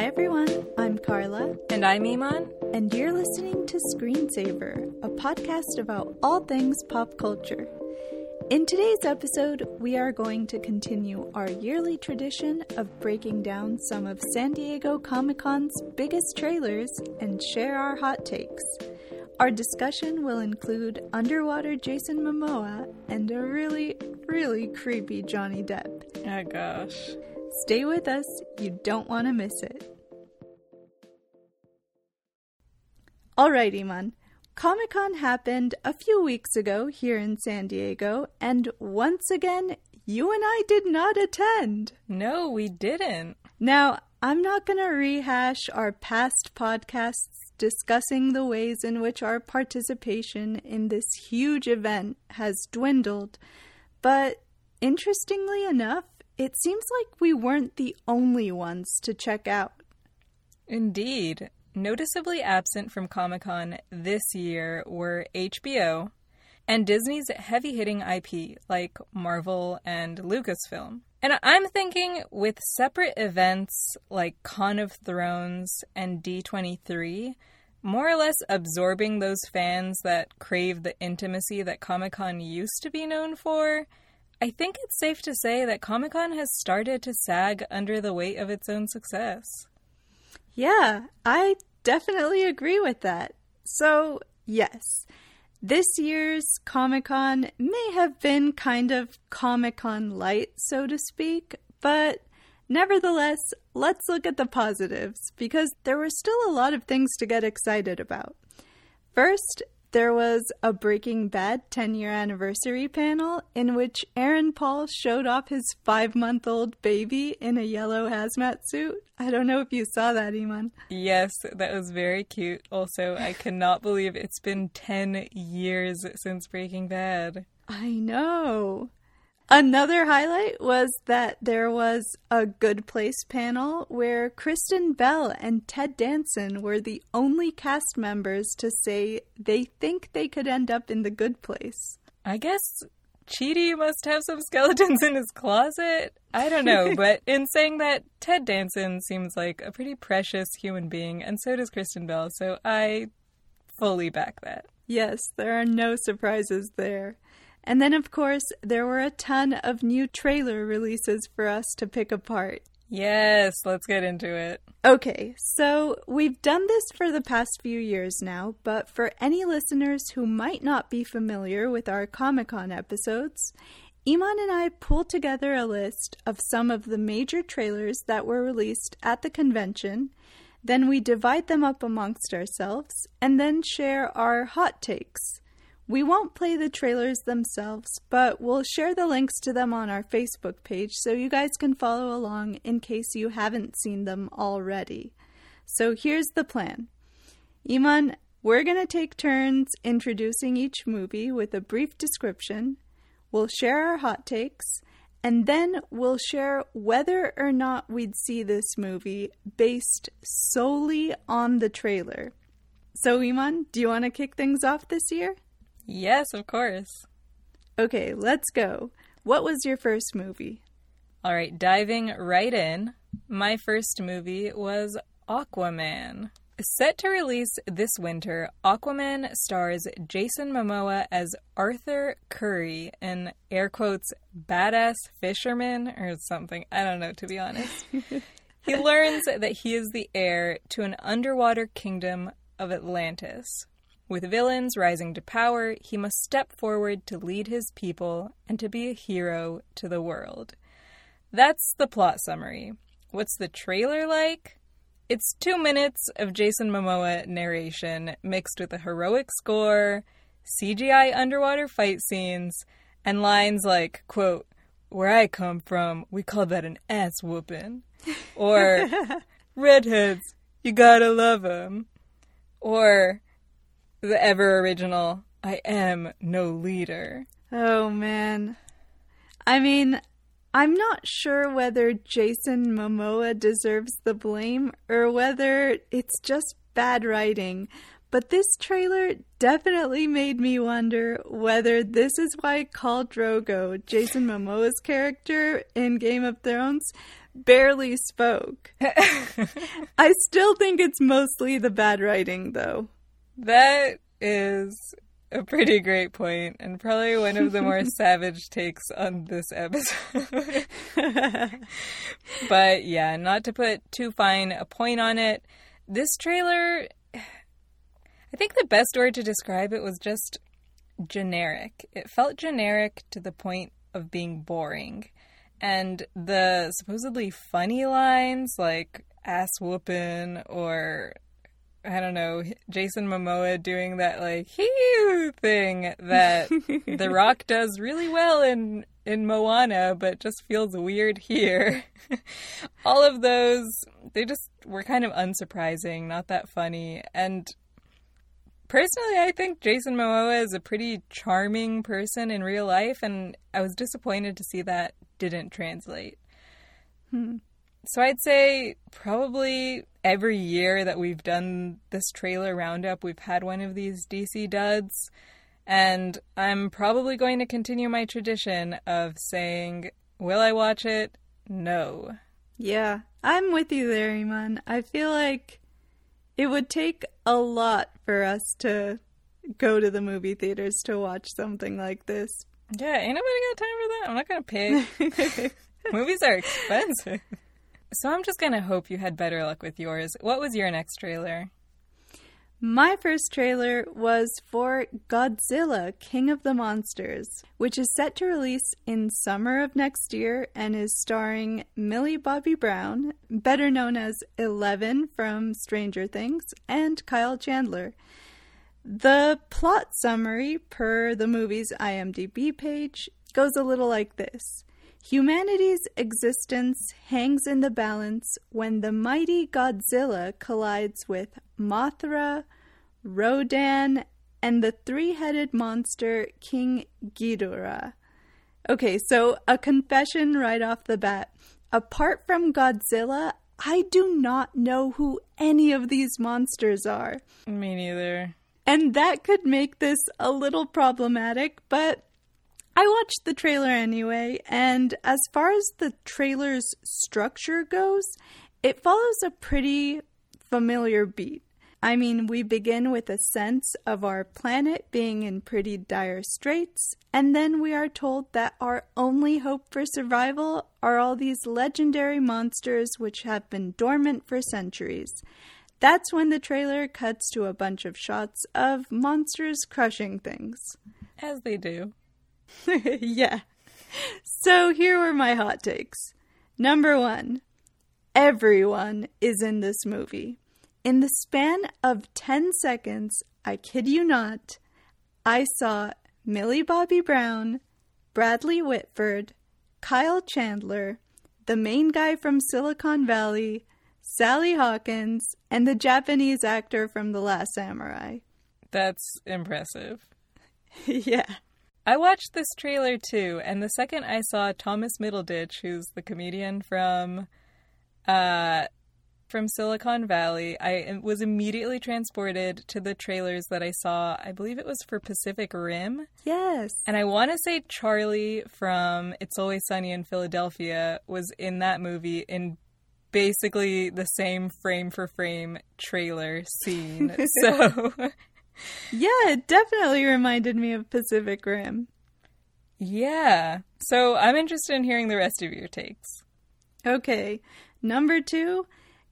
Hi everyone, I'm Carla. And I'm Iman. And you're listening to Screensaver, a podcast about all things pop culture. In today's episode, we are going to continue our yearly tradition of breaking down some of San Diego Comic Con's biggest trailers and share our hot takes. Our discussion will include underwater Jason Momoa and a really, really creepy Johnny Depp. Oh gosh. Stay with us, you don't want to miss it. Alright, Iman. Comic Con happened a few weeks ago here in San Diego, and once again, you and I did not attend. No, we didn't. Now, I'm not going to rehash our past podcasts discussing the ways in which our participation in this huge event has dwindled, but interestingly enough, it seems like we weren't the only ones to check out. Indeed. Noticeably absent from Comic Con this year were HBO and Disney's heavy hitting IP like Marvel and Lucasfilm. And I'm thinking with separate events like Con of Thrones and D23, more or less absorbing those fans that crave the intimacy that Comic Con used to be known for, I think it's safe to say that Comic Con has started to sag under the weight of its own success. Yeah, I definitely agree with that. So, yes, this year's Comic Con may have been kind of Comic Con light, so to speak, but nevertheless, let's look at the positives because there were still a lot of things to get excited about. First, there was a Breaking Bad 10 year anniversary panel in which Aaron Paul showed off his five month old baby in a yellow hazmat suit. I don't know if you saw that, Iman. Yes, that was very cute. Also, I cannot believe it's been 10 years since Breaking Bad. I know. Another highlight was that there was a Good Place panel where Kristen Bell and Ted Danson were the only cast members to say they think they could end up in the Good Place. I guess Chidi must have some skeletons in his closet. I don't know, but in saying that, Ted Danson seems like a pretty precious human being, and so does Kristen Bell, so I fully back that. Yes, there are no surprises there. And then, of course, there were a ton of new trailer releases for us to pick apart. Yes, let's get into it. Okay, so we've done this for the past few years now, but for any listeners who might not be familiar with our Comic Con episodes, Iman and I pulled together a list of some of the major trailers that were released at the convention. Then we divide them up amongst ourselves and then share our hot takes. We won't play the trailers themselves, but we'll share the links to them on our Facebook page so you guys can follow along in case you haven't seen them already. So here's the plan Iman, we're going to take turns introducing each movie with a brief description. We'll share our hot takes, and then we'll share whether or not we'd see this movie based solely on the trailer. So, Iman, do you want to kick things off this year? Yes, of course. Okay, let's go. What was your first movie? All right, diving right in. My first movie was Aquaman. Set to release this winter, Aquaman stars Jason Momoa as Arthur Curry, an air quotes badass fisherman or something. I don't know, to be honest. he learns that he is the heir to an underwater kingdom of Atlantis. With villains rising to power, he must step forward to lead his people and to be a hero to the world. That's the plot summary. What's the trailer like? It's two minutes of Jason Momoa narration mixed with a heroic score, CGI underwater fight scenes, and lines like, quote, where I come from, we call that an ass whooping. Or, redheads, you gotta love 'em. Or, the ever original I am no leader. Oh man. I mean, I'm not sure whether Jason Momoa deserves the blame or whether it's just bad writing, but this trailer definitely made me wonder whether this is why Khal Drogo, Jason Momoa's character in Game of Thrones, barely spoke. I still think it's mostly the bad writing, though. That is a pretty great point, and probably one of the more savage takes on this episode. but yeah, not to put too fine a point on it, this trailer, I think the best word to describe it was just generic. It felt generic to the point of being boring. And the supposedly funny lines like ass whooping or I don't know, Jason Momoa doing that like hee thing that The Rock does really well in in Moana, but just feels weird here. All of those, they just were kind of unsurprising, not that funny. And personally, I think Jason Momoa is a pretty charming person in real life, and I was disappointed to see that didn't translate. Hmm. So I'd say probably every year that we've done this trailer roundup, we've had one of these DC duds. And I'm probably going to continue my tradition of saying, Will I watch it? No. Yeah, I'm with you there, Iman. I feel like it would take a lot for us to go to the movie theaters to watch something like this. Yeah, ain't nobody got time for that. I'm not going to pay. Movies are expensive. So I'm just going to hope you had better luck with yours. What was your next trailer? My first trailer was for Godzilla King of the Monsters, which is set to release in summer of next year and is starring Millie Bobby Brown, better known as Eleven from Stranger Things, and Kyle Chandler. The plot summary, per the movie's IMDb page, goes a little like this Humanity's existence hangs in the balance when the mighty Godzilla collides with Mothra, Rodan, and the three headed monster King Ghidorah. Okay, so a confession right off the bat. Apart from Godzilla, I do not know who any of these monsters are. Me neither. And that could make this a little problematic, but I watched the trailer anyway, and as far as the trailer's structure goes, it follows a pretty familiar beat. I mean, we begin with a sense of our planet being in pretty dire straits, and then we are told that our only hope for survival are all these legendary monsters which have been dormant for centuries. That's when the trailer cuts to a bunch of shots of monsters crushing things. As they do. yeah. So here were my hot takes. Number one, everyone is in this movie. In the span of 10 seconds, I kid you not, I saw Millie Bobby Brown, Bradley Whitford, Kyle Chandler, the main guy from Silicon Valley, Sally Hawkins, and the Japanese actor from The Last Samurai. That's impressive. yeah. I watched this trailer too, and the second I saw Thomas Middleditch, who's the comedian from uh from Silicon Valley, I was immediately transported to the trailers that I saw. I believe it was for Pacific Rim. Yes. And I want to say Charlie from It's Always Sunny in Philadelphia was in that movie in basically the same frame for frame trailer scene. so yeah, it definitely reminded me of Pacific Rim. Yeah. So I'm interested in hearing the rest of your takes. Okay. Number two,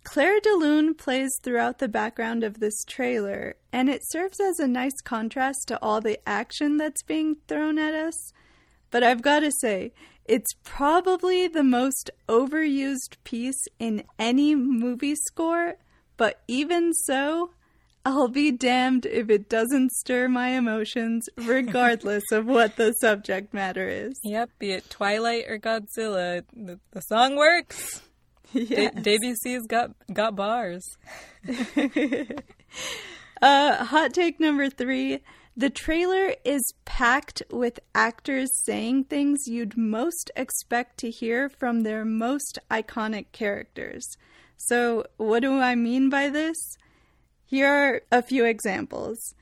Clair de Lune plays throughout the background of this trailer, and it serves as a nice contrast to all the action that's being thrown at us. But I've got to say, it's probably the most overused piece in any movie score, but even so, I'll be damned if it doesn't stir my emotions, regardless of what the subject matter is. Yep, be it Twilight or Godzilla, the, the song works. Yes. D- Debussy's got got bars. uh, hot take number three: the trailer is packed with actors saying things you'd most expect to hear from their most iconic characters. So, what do I mean by this? Here are a few examples.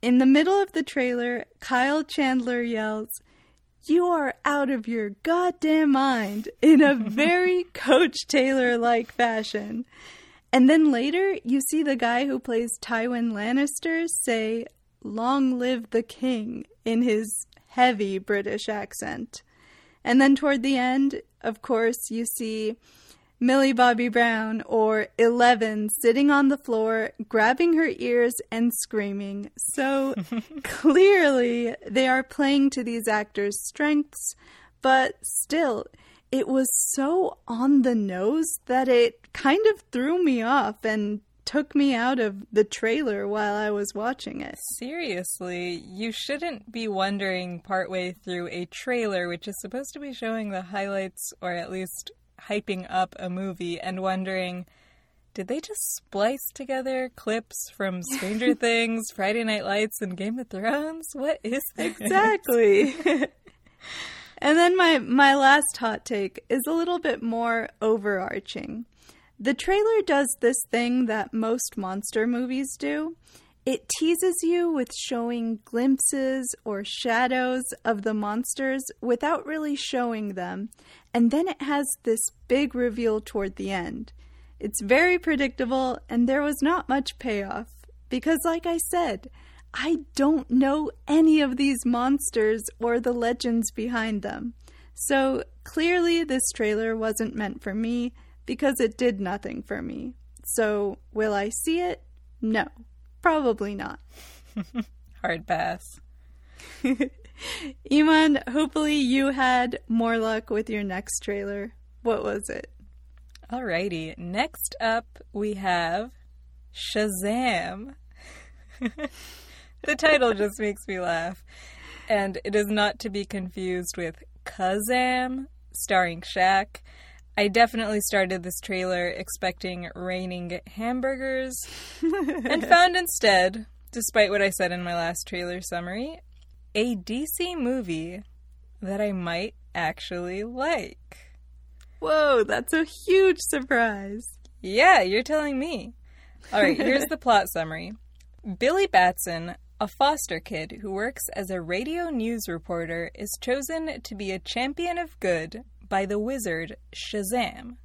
In the middle of the trailer, Kyle Chandler yells, you are out of your goddamn mind in a very Coach Taylor like fashion. And then later, you see the guy who plays Tywin Lannister say, Long live the king, in his heavy British accent. And then toward the end, of course, you see Millie Bobby Brown or Eleven sitting on the floor, grabbing her ears and screaming. So clearly, they are playing to these actors' strengths, but still, it was so on the nose that it kind of threw me off and took me out of the trailer while I was watching it. Seriously, you shouldn't be wondering partway through a trailer, which is supposed to be showing the highlights or at least hyping up a movie, and wondering. Did they just splice together clips from Stranger Things, Friday Night Lights, and Game of Thrones? What is this? Exactly. and then my my last hot take is a little bit more overarching. The trailer does this thing that most monster movies do. It teases you with showing glimpses or shadows of the monsters without really showing them, and then it has this big reveal toward the end. It's very predictable, and there was not much payoff. Because, like I said, I don't know any of these monsters or the legends behind them. So, clearly, this trailer wasn't meant for me because it did nothing for me. So, will I see it? No, probably not. Hard pass. Iman, hopefully you had more luck with your next trailer. What was it? Alrighty, next up we have Shazam. the title just makes me laugh. And it is not to be confused with Kazam, starring Shaq. I definitely started this trailer expecting raining hamburgers and found instead, despite what I said in my last trailer summary, a DC movie that I might actually like. Whoa, that's a huge surprise. Yeah, you're telling me. All right, here's the plot summary Billy Batson, a foster kid who works as a radio news reporter, is chosen to be a champion of good by the wizard Shazam.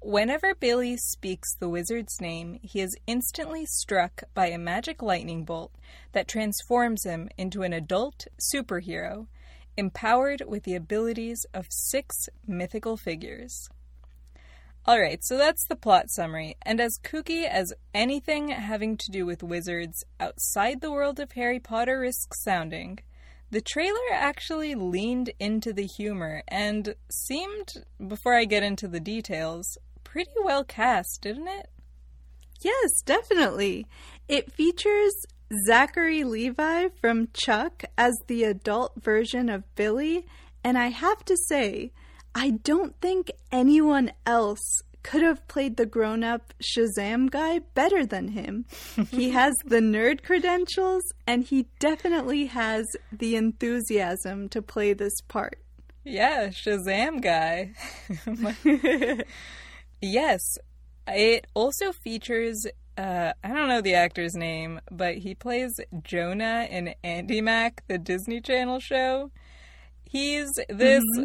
Whenever Billy speaks the wizard's name, he is instantly struck by a magic lightning bolt that transforms him into an adult superhero, empowered with the abilities of six mythical figures. Alright, so that's the plot summary, and as kooky as anything having to do with wizards outside the world of Harry Potter risks sounding, the trailer actually leaned into the humor and seemed, before I get into the details, pretty well cast, didn't it? Yes, definitely. It features Zachary Levi from Chuck as the adult version of Billy, and I have to say, I don't think anyone else could have played the grown up Shazam guy better than him. he has the nerd credentials and he definitely has the enthusiasm to play this part. Yeah, Shazam guy. yes, it also features. Uh, I don't know the actor's name, but he plays Jonah in Andy Mack, the Disney Channel show. He's this mm-hmm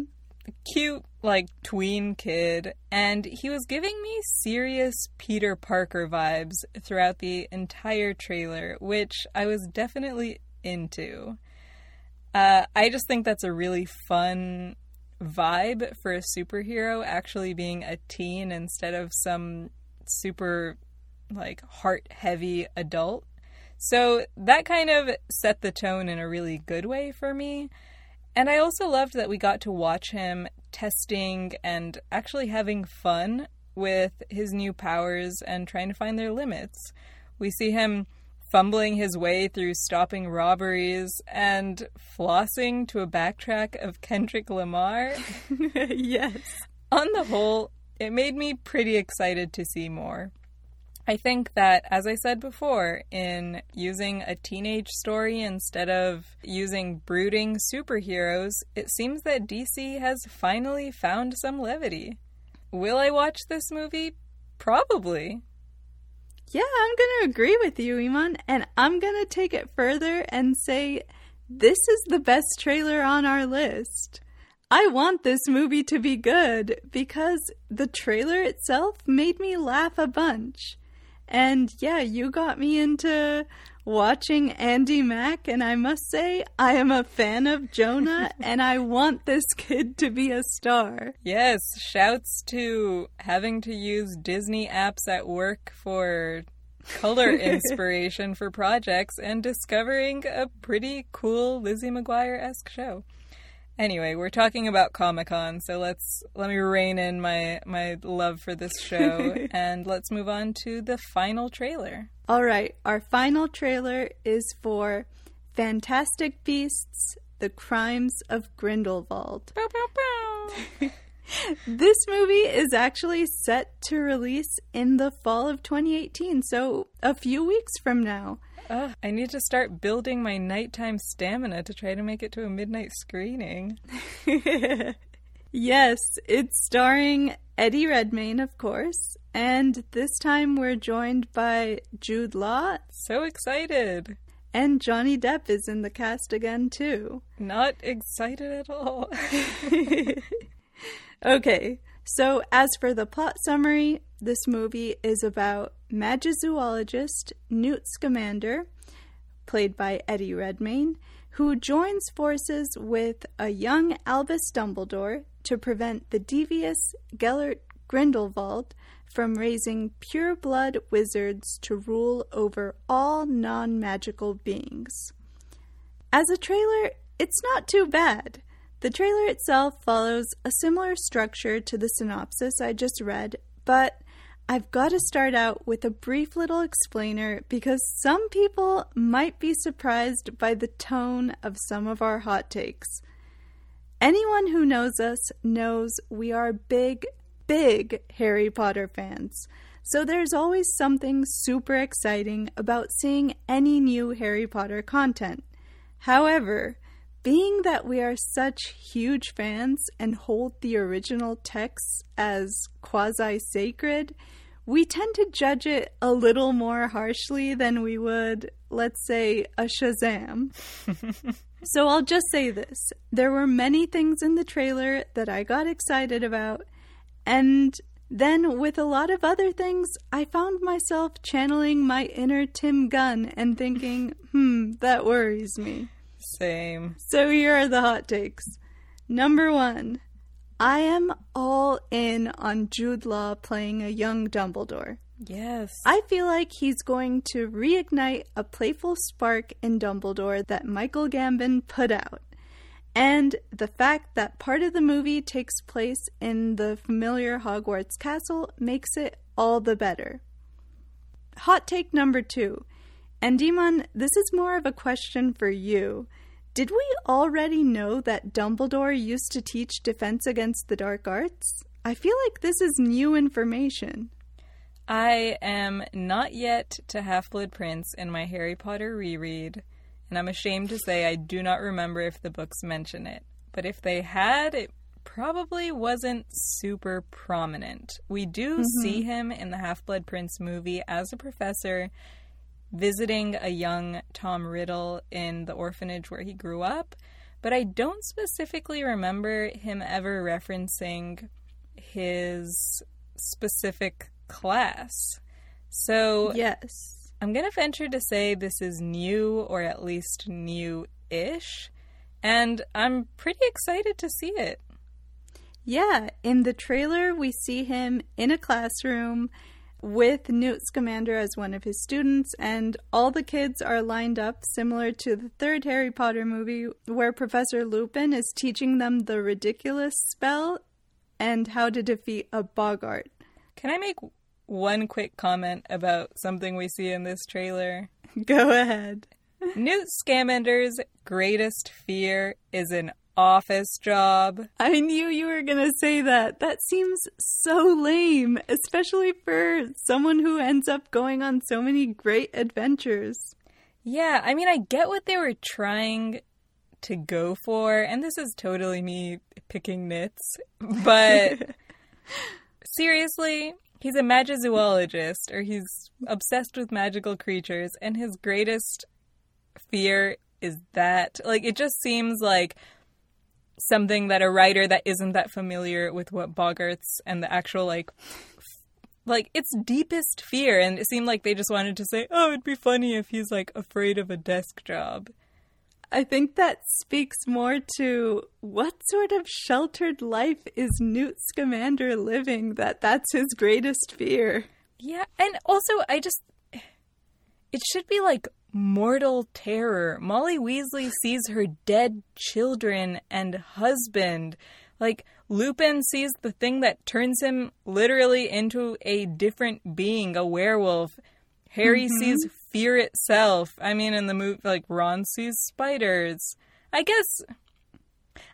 cute, like, tween kid, and he was giving me serious Peter Parker vibes throughout the entire trailer, which I was definitely into. Uh, I just think that's a really fun vibe for a superhero actually being a teen instead of some super, like, heart heavy adult. So that kind of set the tone in a really good way for me. And I also loved that we got to watch him testing and actually having fun with his new powers and trying to find their limits. We see him fumbling his way through stopping robberies and flossing to a backtrack of Kendrick Lamar. yes. On the whole, it made me pretty excited to see more. I think that, as I said before, in using a teenage story instead of using brooding superheroes, it seems that DC has finally found some levity. Will I watch this movie? Probably. Yeah, I'm going to agree with you, Iman, and I'm going to take it further and say this is the best trailer on our list. I want this movie to be good because the trailer itself made me laugh a bunch. And yeah, you got me into watching Andy Mack, and I must say, I am a fan of Jonah, and I want this kid to be a star. Yes, shouts to having to use Disney apps at work for color inspiration for projects and discovering a pretty cool Lizzie McGuire esque show. Anyway, we're talking about Comic Con, so let's let me rein in my my love for this show and let's move on to the final trailer. All right, our final trailer is for Fantastic Beasts: The Crimes of Grindelwald. Bow, bow, bow. this movie is actually set to release in the fall of 2018, so a few weeks from now. Ugh, I need to start building my nighttime stamina to try to make it to a midnight screening. yes, it's starring Eddie Redmayne, of course, and this time we're joined by Jude Law. So excited! And Johnny Depp is in the cast again, too. Not excited at all. okay, so as for the plot summary, this movie is about magizoologist Newt Scamander, played by Eddie Redmayne, who joins forces with a young Albus Dumbledore to prevent the devious Gellert Grindelwald from raising pure blood wizards to rule over all non magical beings. As a trailer, it's not too bad. The trailer itself follows a similar structure to the synopsis I just read, but I've got to start out with a brief little explainer because some people might be surprised by the tone of some of our hot takes. Anyone who knows us knows we are big, big Harry Potter fans. So there's always something super exciting about seeing any new Harry Potter content. However, being that we are such huge fans and hold the original texts as quasi sacred, we tend to judge it a little more harshly than we would, let's say, a Shazam. so I'll just say this there were many things in the trailer that I got excited about, and then with a lot of other things, I found myself channeling my inner Tim Gunn and thinking, hmm, that worries me. Same. So here are the hot takes. Number one, I am all in on Jude Law playing a young Dumbledore. Yes. I feel like he's going to reignite a playful spark in Dumbledore that Michael Gambon put out. And the fact that part of the movie takes place in the familiar Hogwarts castle makes it all the better. Hot take number two. And Iman, this is more of a question for you. Did we already know that Dumbledore used to teach defense against the dark arts? I feel like this is new information. I am not yet to Half Blood Prince in my Harry Potter reread, and I'm ashamed to say I do not remember if the books mention it. But if they had, it probably wasn't super prominent. We do mm-hmm. see him in the Half Blood Prince movie as a professor visiting a young Tom Riddle in the orphanage where he grew up, but I don't specifically remember him ever referencing his specific class. So, yes. I'm going to venture to say this is new or at least new ish, and I'm pretty excited to see it. Yeah, in the trailer, we see him in a classroom with Newt Scamander as one of his students, and all the kids are lined up similar to the third Harry Potter movie, where Professor Lupin is teaching them the Riddikulus spell and how to defeat a boggart. Can I make one quick comment about something we see in this trailer? Go ahead. Newt Scamander's greatest fear is an office job. I knew you were going to say that. That seems so lame, especially for someone who ends up going on so many great adventures. Yeah, I mean, I get what they were trying to go for, and this is totally me picking nits, but seriously, he's a magizoologist, or he's obsessed with magical creatures, and his greatest fear is that? Like, it just seems like something that a writer that isn't that familiar with what Boggarts and the actual, like, like its deepest fear and it seemed like they just wanted to say oh it'd be funny if he's like afraid of a desk job I think that speaks more to what sort of sheltered life is Newt Scamander living that that's his greatest fear. Yeah, and also I just it should be like mortal terror. Molly Weasley sees her dead children and husband. Like Lupin sees the thing that turns him literally into a different being, a werewolf. Harry mm-hmm. sees fear itself. I mean, in the movie, like Ron sees spiders. I guess.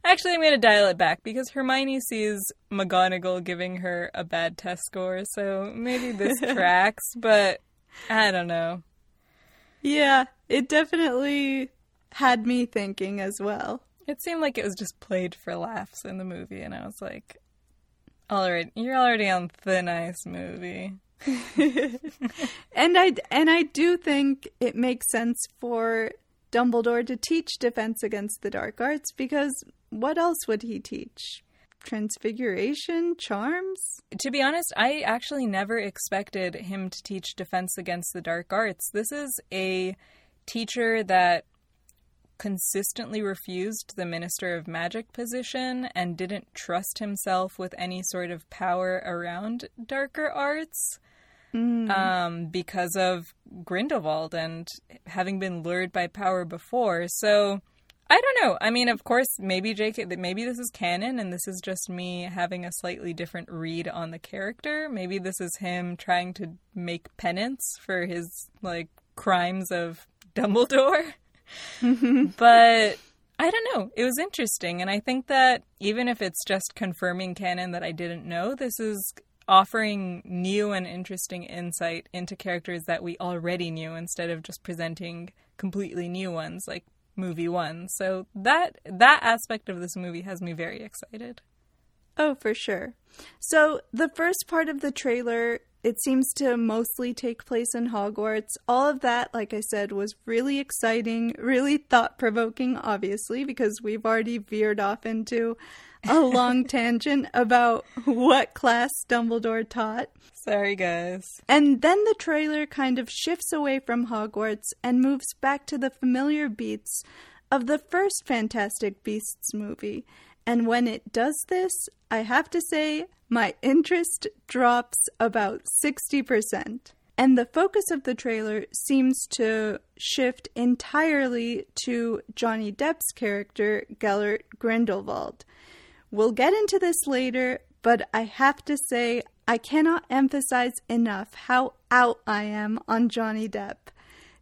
Actually, I'm going to dial it back because Hermione sees McGonagall giving her a bad test score, so maybe this tracks, but I don't know. Yeah, it definitely had me thinking as well. It seemed like it was just played for laughs in the movie, and I was like, all right, you're already on thin ice, movie. and I and I do think it makes sense for Dumbledore to teach defense against the dark arts because what else would he teach? Transfiguration, charms? To be honest, I actually never expected him to teach defense against the dark arts. This is a teacher that consistently refused the Minister of Magic position and didn't trust himself with any sort of power around darker arts mm. um, because of Grindelwald and having been lured by power before. So I don't know. I mean, of course, maybe JK, maybe this is canon and this is just me having a slightly different read on the character. Maybe this is him trying to make penance for his like crimes of Dumbledore. but I don't know. It was interesting. And I think that even if it's just confirming canon that I didn't know, this is offering new and interesting insight into characters that we already knew instead of just presenting completely new ones like movie 1. So that that aspect of this movie has me very excited. Oh, for sure. So, the first part of the trailer, it seems to mostly take place in Hogwarts. All of that, like I said, was really exciting, really thought provoking, obviously, because we've already veered off into a long tangent about what class Dumbledore taught. Sorry, guys. And then the trailer kind of shifts away from Hogwarts and moves back to the familiar beats of the first Fantastic Beasts movie. And when it does this, I have to say, my interest drops about 60%. And the focus of the trailer seems to shift entirely to Johnny Depp's character, Gellert Grindelwald. We'll get into this later, but I have to say, I cannot emphasize enough how out I am on Johnny Depp.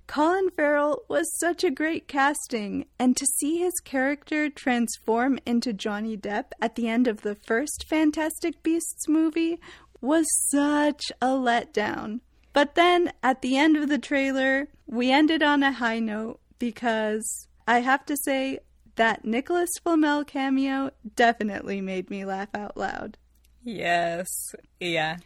Colin Farrell was such a great casting, and to see his character transform into Johnny Depp at the end of the first Fantastic Beasts movie was such a letdown. But then at the end of the trailer, we ended on a high note because I have to say, that Nicholas Flamel cameo definitely made me laugh out loud. Yes. Yeah.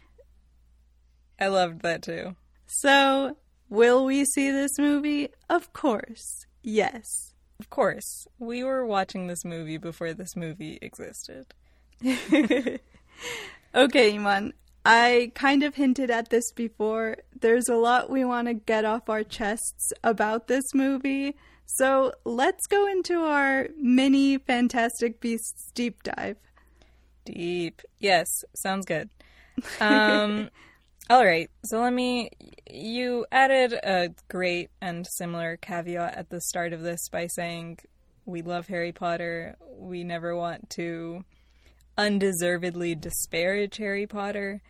I loved that too. So, will we see this movie? Of course. Yes. Of course. We were watching this movie before this movie existed. okay, Iman. I kind of hinted at this before. There's a lot we want to get off our chests about this movie. So let's go into our mini Fantastic Beasts deep dive. Deep. Yes, sounds good. Um, all right. So let me. You added a great and similar caveat at the start of this by saying, We love Harry Potter. We never want to undeservedly disparage Harry Potter.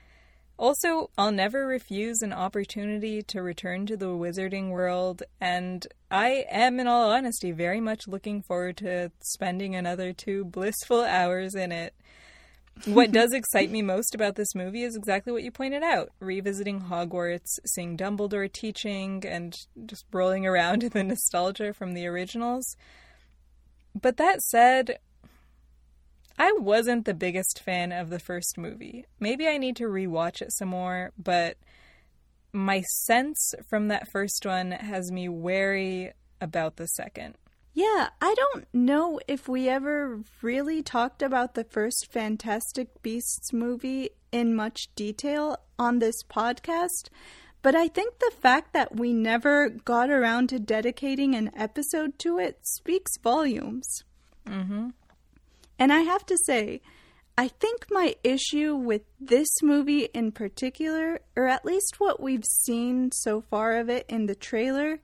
Also, I'll never refuse an opportunity to return to the wizarding world, and I am, in all honesty, very much looking forward to spending another two blissful hours in it. What does excite me most about this movie is exactly what you pointed out revisiting Hogwarts, seeing Dumbledore teaching, and just rolling around in the nostalgia from the originals. But that said, I wasn't the biggest fan of the first movie. Maybe I need to rewatch it some more, but my sense from that first one has me wary about the second. Yeah, I don't know if we ever really talked about the first Fantastic Beasts movie in much detail on this podcast, but I think the fact that we never got around to dedicating an episode to it speaks volumes. Mm-hmm. And I have to say, I think my issue with this movie in particular, or at least what we've seen so far of it in the trailer,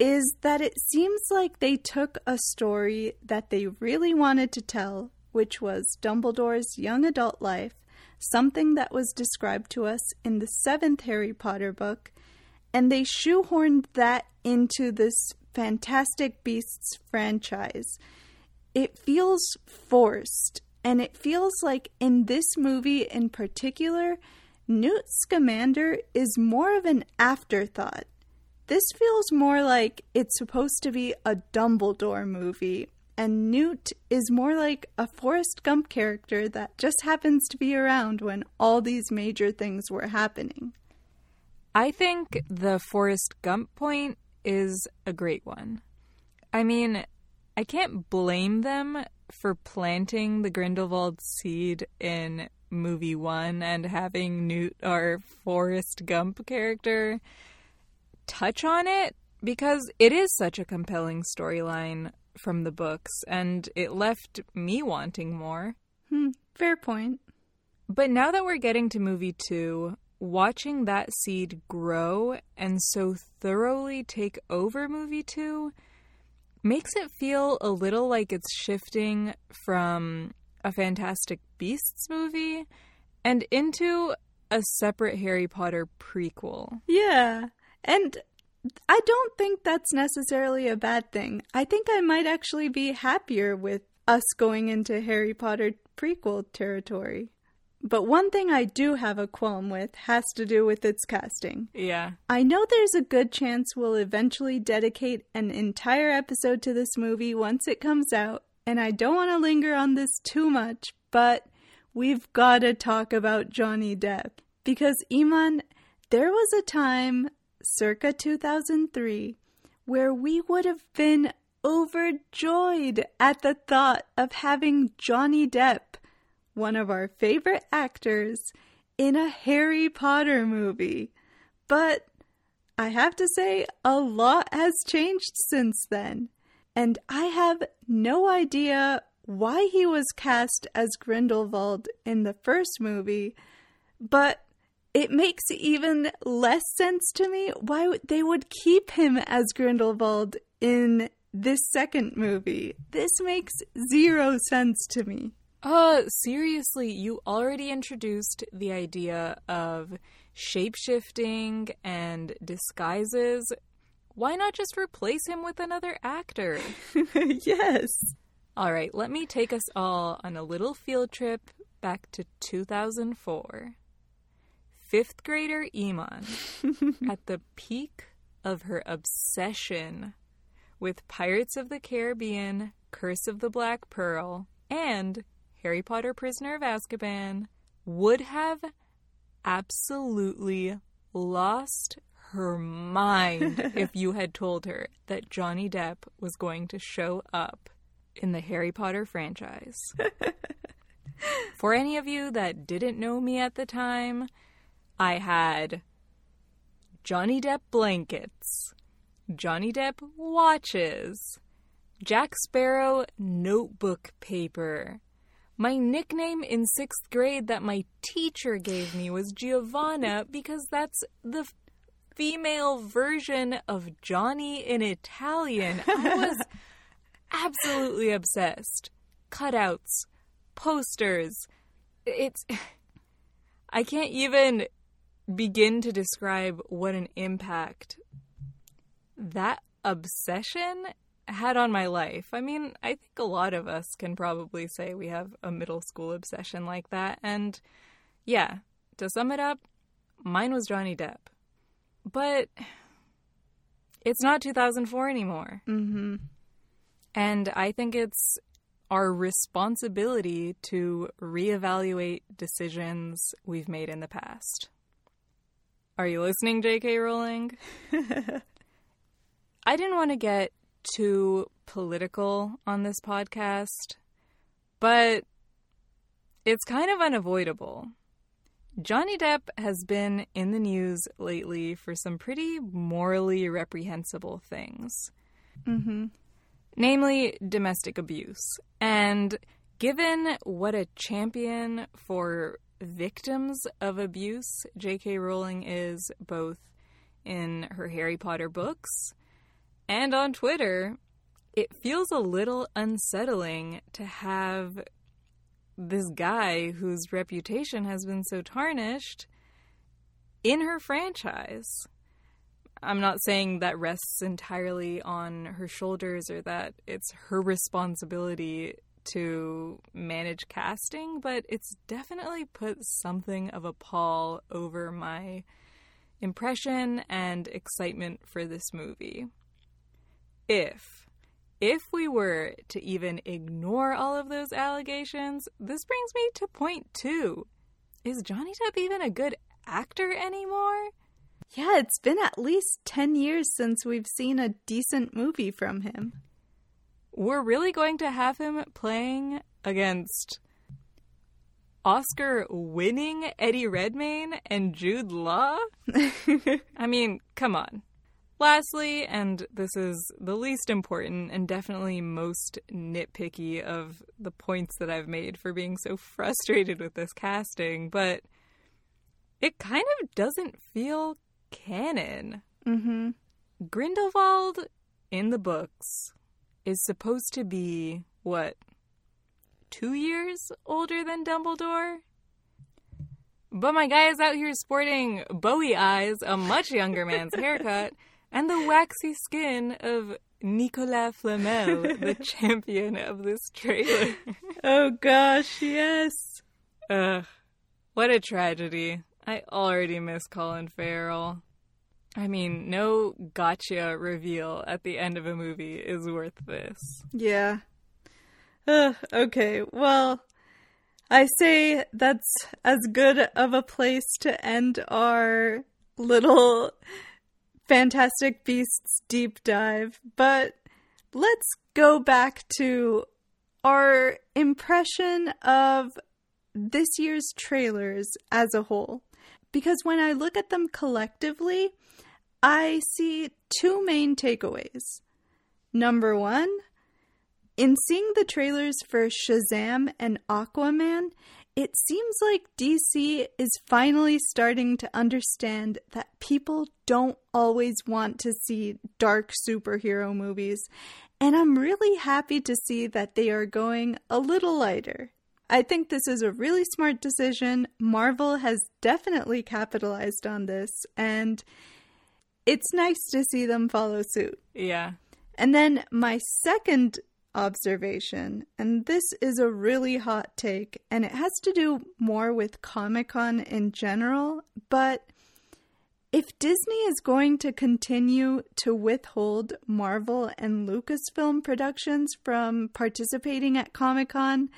is that it seems like they took a story that they really wanted to tell, which was Dumbledore's young adult life, something that was described to us in the seventh Harry Potter book, and they shoehorned that into this Fantastic Beasts franchise. It feels forced and it feels like in this movie in particular, Newt Scamander is more of an afterthought. This feels more like it's supposed to be a Dumbledore movie, and Newt is more like a Forrest Gump character that just happens to be around when all these major things were happening. I think the Forrest Gump point is a great one. I mean, I can't blame them for planting the Grindelwald seed in movie one and having Newt, our Forrest Gump character, touch on it because it is such a compelling storyline from the books and it left me wanting more. Hmm, fair point. But now that we're getting to movie two, watching that seed grow and so thoroughly take over movie two makes it feel a little like it's shifting from a Fantastic Beasts movie and into a separate Harry Potter prequel. Yeah. And I don't think that's necessarily a bad thing. I think I might actually be happier with us going into Harry Potter prequel territory. But one thing I do have a qualm with has to do with its casting. Yeah. I know there's a good chance we'll eventually dedicate an entire episode to this movie once it comes out, and I don't want to linger on this too much, but we've got to talk about Johnny Depp. Because, Iman, there was a time, circa 2003, where we would have been overjoyed at the thought of having Johnny Depp one of our favorite actors in a Harry Potter movie. But I have to say, a lot has changed since then. And I have no idea why he was cast as Grindelwald in the first movie, but it makes even less sense to me why they would keep him as Grindelwald in this second movie. This makes zero sense to me. Uh, seriously, you already introduced the idea of shapeshifting and disguises. Why not just replace him with another actor? yes. All right, let me take us all on a little field trip back to 2004. Fifth grader Iman, at the peak of her obsession with Pirates of the Caribbean, Curse of the Black Pearl, and Harry Potter Prisoner of Azkaban would have absolutely lost her mind if you had told her that Johnny Depp was going to show up in the Harry Potter franchise. For any of you that didn't know me at the time, I had Johnny Depp blankets, Johnny Depp watches, Jack Sparrow notebook paper, my nickname in sixth grade that my teacher gave me was Giovanna because that's the female version of Johnny in Italian. I was absolutely obsessed. Cutouts, posters. It's. I can't even begin to describe what an impact that obsession had on my life. I mean, I think a lot of us can probably say we have a middle school obsession like that. And yeah, to sum it up, mine was Johnny Depp. But it's not 2004 anymore. Mm-hmm. And I think it's our responsibility to reevaluate decisions we've made in the past. Are you listening, J.K. Rowling? I didn't want to get too political on this podcast, but it's kind of unavoidable. Johnny Depp has been in the news lately for some pretty morally reprehensible things. Mm-hmm. Namely, domestic abuse. And given what a champion for victims of abuse J.K. Rowling is, both in her Harry Potter books and on Twitter, it feels a little unsettling to have this guy whose reputation has been so tarnished in her franchise. I'm not saying that rests entirely on her shoulders or that it's her responsibility to manage casting, but it's definitely put something of a pall over my impression and excitement for this movie. If if we were to even ignore all of those allegations, this brings me to point 2. Is Johnny Depp even a good actor anymore? Yeah, it's been at least 10 years since we've seen a decent movie from him. We're really going to have him playing against Oscar winning Eddie Redmayne and Jude Law? I mean, come on. Lastly, and this is the least important and definitely most nitpicky of the points that I've made for being so frustrated with this casting, but it kind of doesn't feel canon. Mm-hmm. Grindelwald in the books is supposed to be, what, two years older than Dumbledore? But my guy is out here sporting Bowie eyes, a much younger man's haircut, and the waxy skin of Nicolas Flamel, the champion of this trailer. oh gosh, yes. Ugh, what a tragedy. I already miss Colin Farrell. I mean, no gotcha reveal at the end of a movie is worth this. Yeah. Okay, well, I say that's as good of a place to end our little Fantastic Beasts deep dive, but let's go back to our impression of this year's trailers as a whole. Because when I look at them collectively, I see two main takeaways. Number one, in seeing the trailers for Shazam and Aquaman, it seems like DC is finally starting to understand that people don't always want to see dark superhero movies, and I'm really happy to see that they are going a little lighter. I think this is a really smart decision. Marvel has definitely capitalized on this, and it's nice to see them follow suit. Yeah. And then my second observation, and this is a really hot take, and it has to do more with Comic Con in general, but if Disney is going to continue to withhold Marvel and Lucasfilm productions from participating at Comic Con,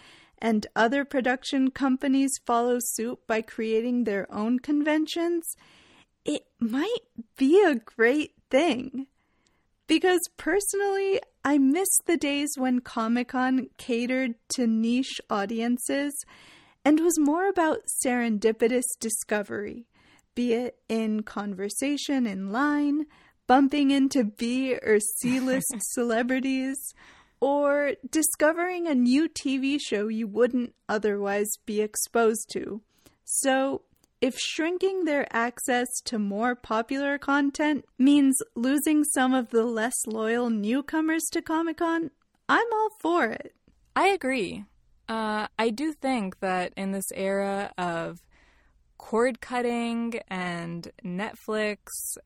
and other production companies follow suit by creating their own conventions, it might be a great thing. Because personally, I miss the days when Comic Con catered to niche audiences and was more about serendipitous discovery, be it in conversation in line, bumping into B or C list celebrities, or discovering a new TV show you wouldn't otherwise be exposed to. So, if shrinking their access to more popular content means losing some of the less loyal newcomers to Comic Con, I'm all for it. I agree. Uh, I do think that in this era of cord cutting and Netflix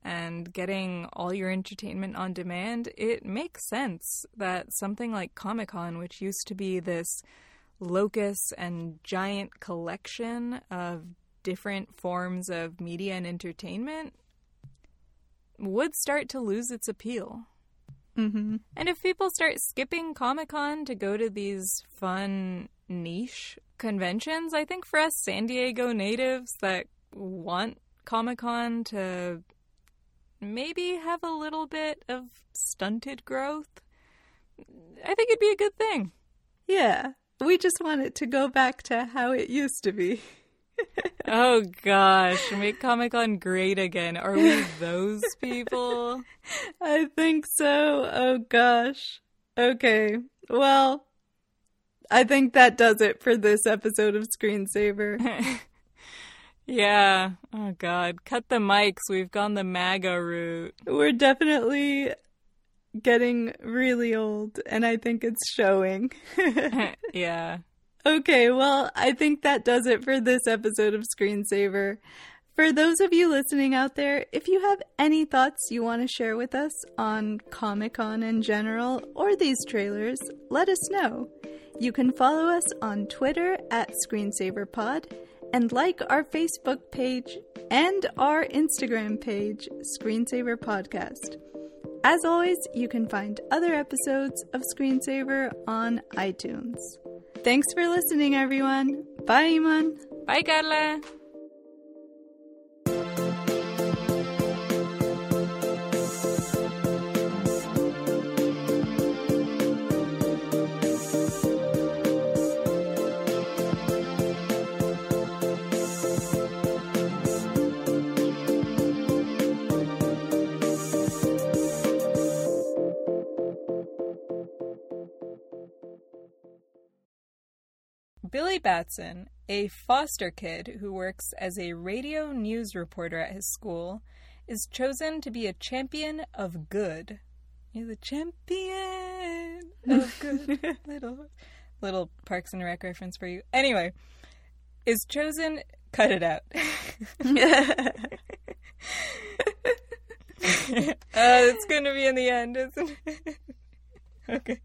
and getting all your entertainment on demand, it makes sense that something like Comic Con, which used to be this locus and giant collection of different forms of media and entertainment would start to lose its appeal. Mm-hmm. And if people start skipping Comic Con to go to these fun niche conventions, I think for us San Diego natives that want Comic Con to maybe have a little bit of stunted growth, I think it'd be a good thing. Yeah. We just want it to go back to how it used to be. oh gosh, make Comic Con great again. Are we those people? I think so. Oh gosh. Okay. Well, I think that does it for this episode of Screensaver. yeah. Oh god. Cut the mics. We've gone the MAGA route. We're definitely getting really old, and I think it's showing. yeah. Okay, well, I think that does it for this episode of Screensaver. For those of you listening out there, if you have any thoughts you want to share with us on Comic Con in general or these trailers, let us know. You can follow us on Twitter at ScreensaverPod and like our Facebook page and our Instagram page, Screensaver Podcast. As always, you can find other episodes of Screensaver on iTunes. Thanks for listening, everyone. Bye, Iman. Bye, Carla. Billy Batson, a foster kid who works as a radio news reporter at his school, is chosen to be a champion of good. He's a champion of good. little, little Parks and Rec reference for you. Anyway, is chosen. Cut it out. uh, it's going to be in the end, isn't it? okay.